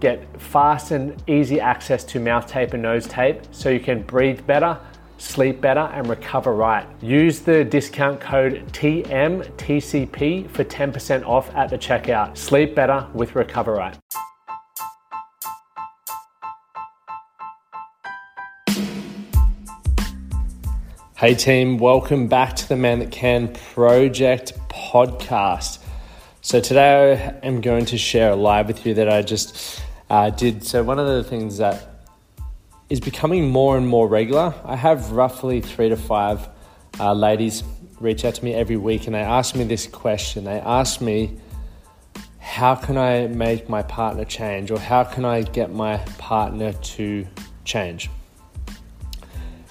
get fast and easy access to mouth tape and nose tape so you can breathe better, sleep better, and recover right. Use the discount code TMTCP for 10% off at the checkout. Sleep better with Recover Right. Hey team, welcome back to the Man That Can Project podcast. So today I am going to share a live with you that I just uh, did. So, one of the things that is becoming more and more regular, I have roughly three to five uh, ladies reach out to me every week and they ask me this question. They ask me, How can I make my partner change? Or how can I get my partner to change?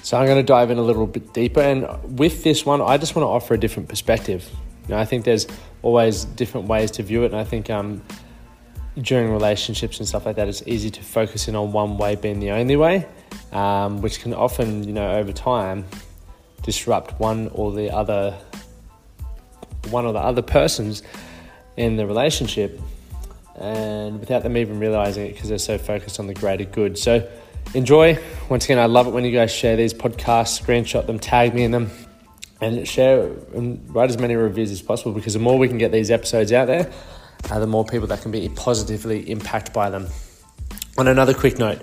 So, I'm going to dive in a little bit deeper. And with this one, I just want to offer a different perspective. You know, I think there's always different ways to view it, and I think um, during relationships and stuff like that, it's easy to focus in on one way being the only way, um, which can often, you know, over time, disrupt one or the other, one or the other persons in the relationship, and without them even realizing it because they're so focused on the greater good. So, enjoy. Once again, I love it when you guys share these podcasts, screenshot them, tag me in them, and share and write as many reviews as possible because the more we can get these episodes out there uh, the more people that can be positively impacted by them. On another quick note,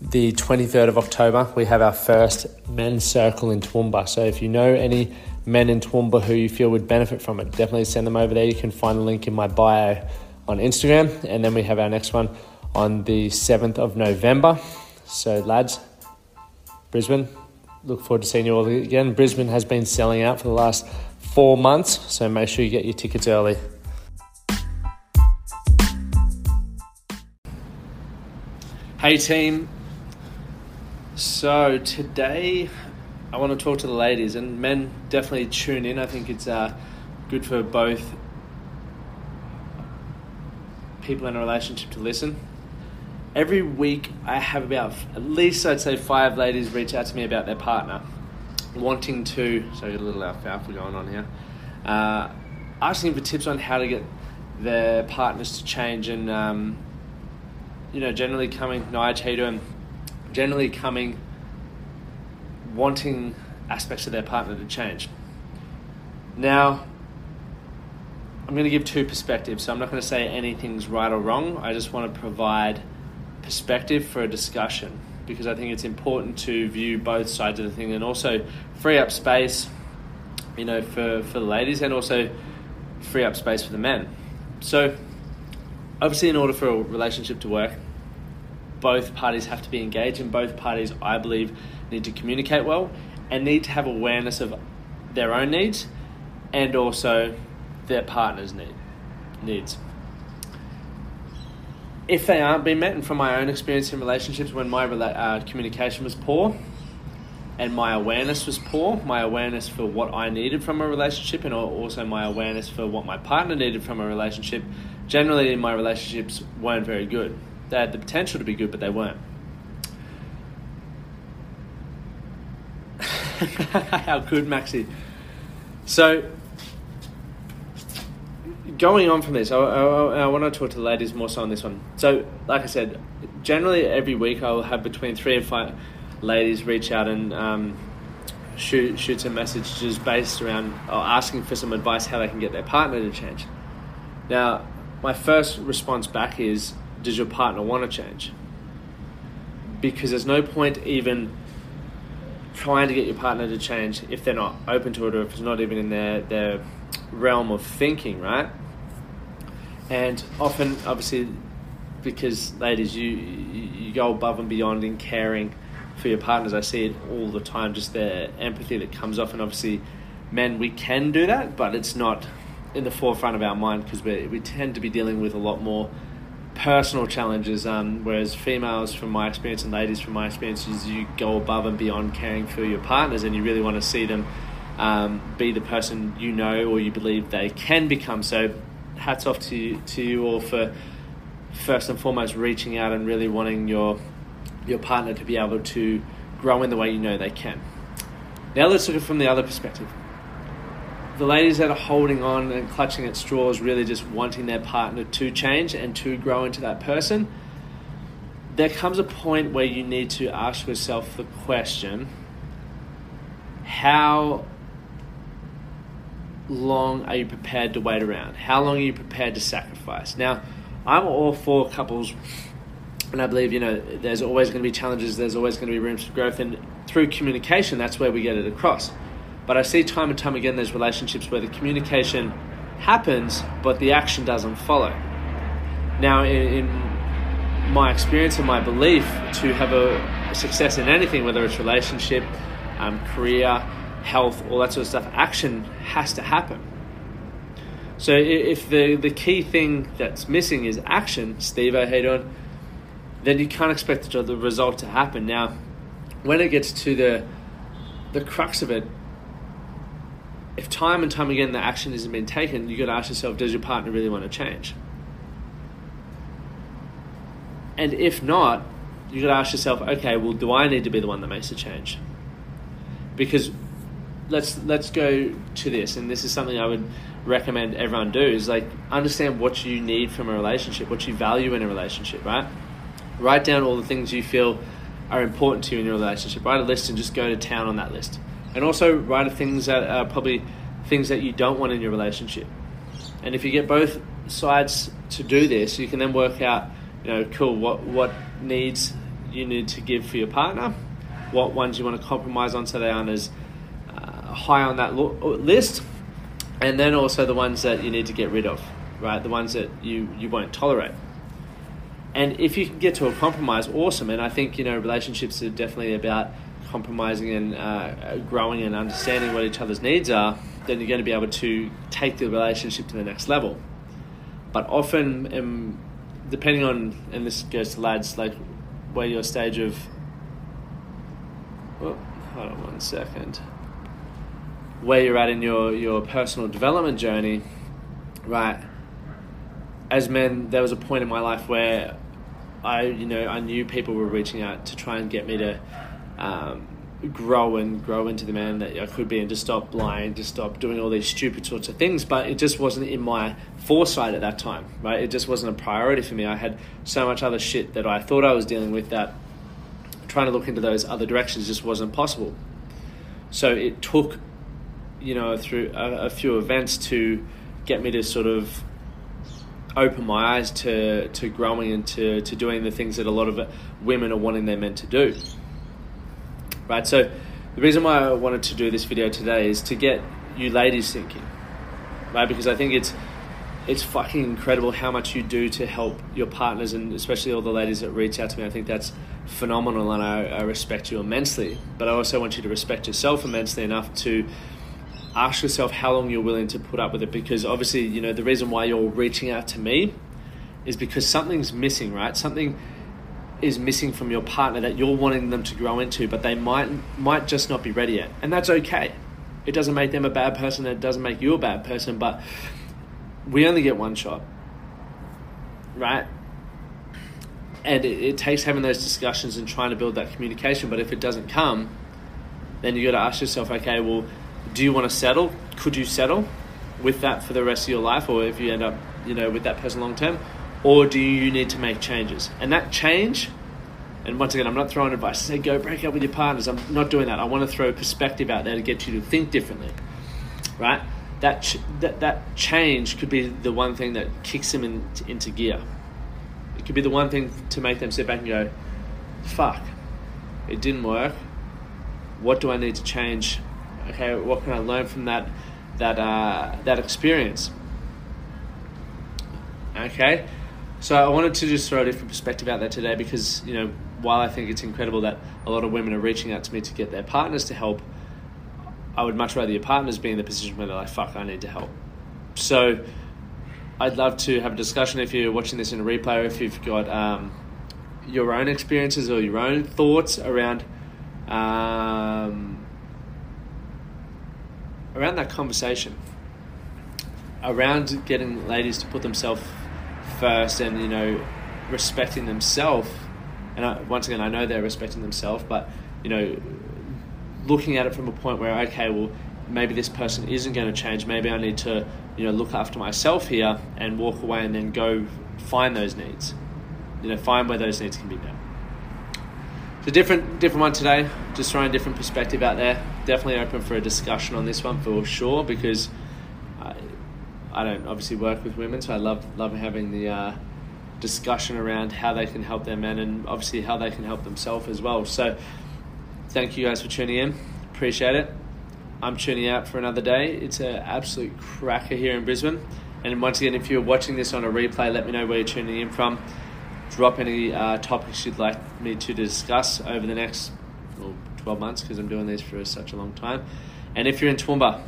the 23rd of October, we have our first men's circle in Toowoomba. So if you know any men in Toowoomba who you feel would benefit from it, definitely send them over there. You can find the link in my bio on Instagram. And then we have our next one on the 7th of November. So, lads, Brisbane, look forward to seeing you all again. Brisbane has been selling out for the last four months, so make sure you get your tickets early. Hey team, so today I want to talk to the ladies and men definitely tune in. I think it's uh, good for both people in a relationship to listen. Every week I have about at least I'd say five ladies reach out to me about their partner wanting to, so a little alfalfa going on here, uh, asking for tips on how to get their partners to change and, um, you know, generally coming, how you doing? Generally coming, wanting aspects of their partner to change. Now, I'm going to give two perspectives, so I'm not going to say anything's right or wrong. I just want to provide perspective for a discussion because I think it's important to view both sides of the thing and also free up space, you know, for, for the ladies and also free up space for the men. So, obviously, in order for a relationship to work, both parties have to be engaged, and both parties, I believe, need to communicate well and need to have awareness of their own needs and also their partner's need, needs if they aren't being met, and from my own experience in relationships, when my uh, communication was poor and my awareness was poor, my awareness for what I needed from a relationship, and also my awareness for what my partner needed from a relationship, generally my relationships weren't very good. They had the potential to be good, but they weren't. How good, Maxi. So going on from this, I, I, I, want to talk to the ladies more so on this one. So, like I said, generally every week I'll have between three and five ladies reach out and um, shoot shoot some messages based around or asking for some advice how they can get their partner to change. Now, my first response back is, does your partner want to change? Because there's no point even trying to get your partner to change if they're not open to it or if it's not even in their, their realm of thinking, right? And often, obviously, because ladies, you you go above and beyond in caring for your partners. I see it all the time, just the empathy that comes off. And obviously, men, we can do that, but it's not in the forefront of our mind because we, we tend to be dealing with a lot more personal challenges. Um, whereas females, from my experience, and ladies, from my experience, is you go above and beyond caring for your partners and you really want to see them um, be the person you know or you believe they can become. So, hats off to you, to you all for first and foremost reaching out and really wanting your your partner to be able to grow in the way you know they can. Now let's look at it from the other perspective. The ladies that are holding on and clutching at straws, really just wanting their partner to change and to grow into that person, there comes a point where you need to ask yourself the question how long are you prepared to wait around? How long are you prepared to sacrifice? Now, I'm all for couples and I believe, you know, there's always going to be challenges, there's always going to be rooms for growth, and through communication, that's where we get it across. But I see time and time again there's relationships where the communication happens, but the action doesn't follow. Now, in, in my experience and my belief, to have a, success in anything, whether it's relationship, um, career, health, all that sort of stuff, action has to happen. So if the, the key thing that's missing is action, Steve, doing? then you can't expect the result to happen. Now, when it gets to the the crux of it, if time and time again the action isn't being taken, you got to ask yourself: Does your partner really want to change? And if not, you got to ask yourself: Okay, well, do I need to be the one that makes the change? Because let's let's go to this, and this is something I would recommend everyone do: is like understand what you need from a relationship, what you value in a relationship, right? Write down all the things you feel are important to you in your relationship. Write a list and just go to town on that list. And also write things that are probably things that you don't want in your relationship. And if you get both sides to do this, you can then work out, you know, cool, what, what needs you need to give for your partner, what ones you want to compromise on so they aren't as high on that lo- list, and then also the ones that you need to get rid of, right? The ones that you, you won't tolerate. And if you can get to a compromise, awesome. And I think you know relationships are definitely about compromising and uh, growing and understanding what each other's needs are. Then you're going to be able to take the relationship to the next level. But often, um, depending on, and this goes to lads, like where your stage of, oh, hold on one second, where you're at in your your personal development journey, right? As men, there was a point in my life where I you know I knew people were reaching out to try and get me to um, grow and grow into the man that I could be and to stop lying, to stop doing all these stupid sorts of things. But it just wasn't in my foresight at that time, right? It just wasn't a priority for me. I had so much other shit that I thought I was dealing with that trying to look into those other directions just wasn't possible. So it took, you know, through a, a few events to get me to sort of open my eyes to, to growing and to, to doing the things that a lot of women are wanting their men to do. Right, so the reason why I wanted to do this video today is to get you ladies thinking, right? Because I think it's it's fucking incredible how much you do to help your partners and especially all the ladies that reach out to me. I think that's phenomenal and I, I respect you immensely. But I also want you to respect yourself immensely enough to ask yourself how long you're willing to put up with it because obviously, you know, the reason why you're reaching out to me is because something's missing, right? Something is missing from your partner that you're wanting them to grow into, but they might might just not be ready yet. And that's okay. It doesn't make them a bad person, it doesn't make you a bad person, but we only get one shot. Right? And it, it takes having those discussions and trying to build that communication, but if it doesn't come, then you got to ask yourself, okay, well, do you want to settle? Could you settle with that for the rest of your life, or if you end up, you know, with that person long term, or do you need to make changes? And that change, and once again, I'm not throwing advice. Say go break up with your partners. I'm not doing that. I want to throw perspective out there to get you to think differently, right? That ch- that that change could be the one thing that kicks them in, into gear. It could be the one thing to make them sit back and go, "Fuck, it didn't work. What do I need to change okay, what can I learn from that that uh, that experience? Okay, so I wanted to just throw a different perspective out there today because you know while I think it's incredible that a lot of women are reaching out to me to get their partners to help, I would much rather your partners be in the position where they're like, fuck, I need to help. So I'd love to have a discussion if you're watching this in a replay or if you've got um, your own experiences or your own thoughts around um, around that conversation around getting ladies to put themselves first and you know respecting themselves and I, once again I know they're respecting themselves but you know looking at it from a point where okay well maybe this person isn't going to change maybe I need to you know look after myself here and walk away and then go find those needs you know find where those needs can be met it's a different different one today just throwing a different perspective out there definitely open for a discussion on this one for sure because I, I don't obviously work with women so I love love having the uh, discussion around how they can help their men and obviously how they can help themselves as well so thank you guys for tuning in appreciate it I'm tuning out for another day. It's an absolute cracker here in Brisbane. And once again, if you're watching this on a replay, let me know where you're tuning in from. Drop any uh, topics you'd like me to discuss over the next well, 12 months because I'm doing these for such a long time. And if you're in Toowoomba,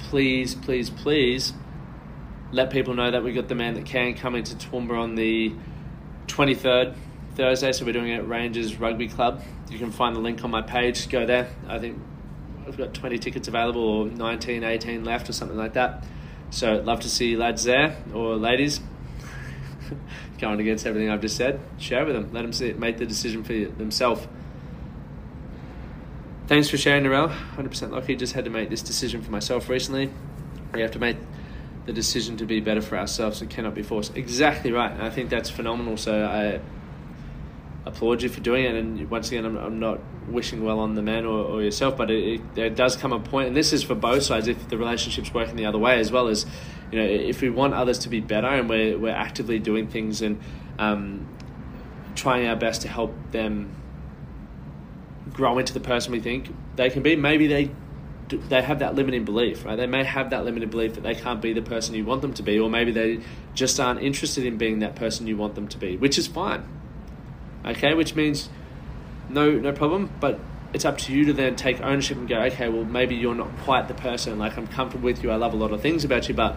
please, please, please let people know that we got the man that can come into Toowoomba on the 23rd Thursday, so we're doing it at Rangers Rugby Club. You can find the link on my page. Go there. I think I've got 20 tickets available, or 19, 18 left, or something like that. So love to see you lads there or ladies. Going against everything I've just said, share with them. Let them see make the decision for themselves. Thanks for sharing, Narelle. 100% lucky. Just had to make this decision for myself recently. We have to make the decision to be better for ourselves. It cannot be forced. Exactly right. And I think that's phenomenal. So I applaud you for doing it. And once again, I'm, I'm not wishing well on the man or, or yourself, but it, it, does come a point, and this is for both sides. If the relationship's working the other way as well as, you know, if we want others to be better and we're we're actively doing things and um, trying our best to help them grow into the person we think they can be. Maybe they they have that limiting belief, right? They may have that limited belief that they can't be the person you want them to be, or maybe they just aren't interested in being that person you want them to be, which is fine okay, which means no no problem, but it's up to you to then take ownership and go, okay, well maybe you're not quite the person. Like I'm comfortable with you, I love a lot of things about you, but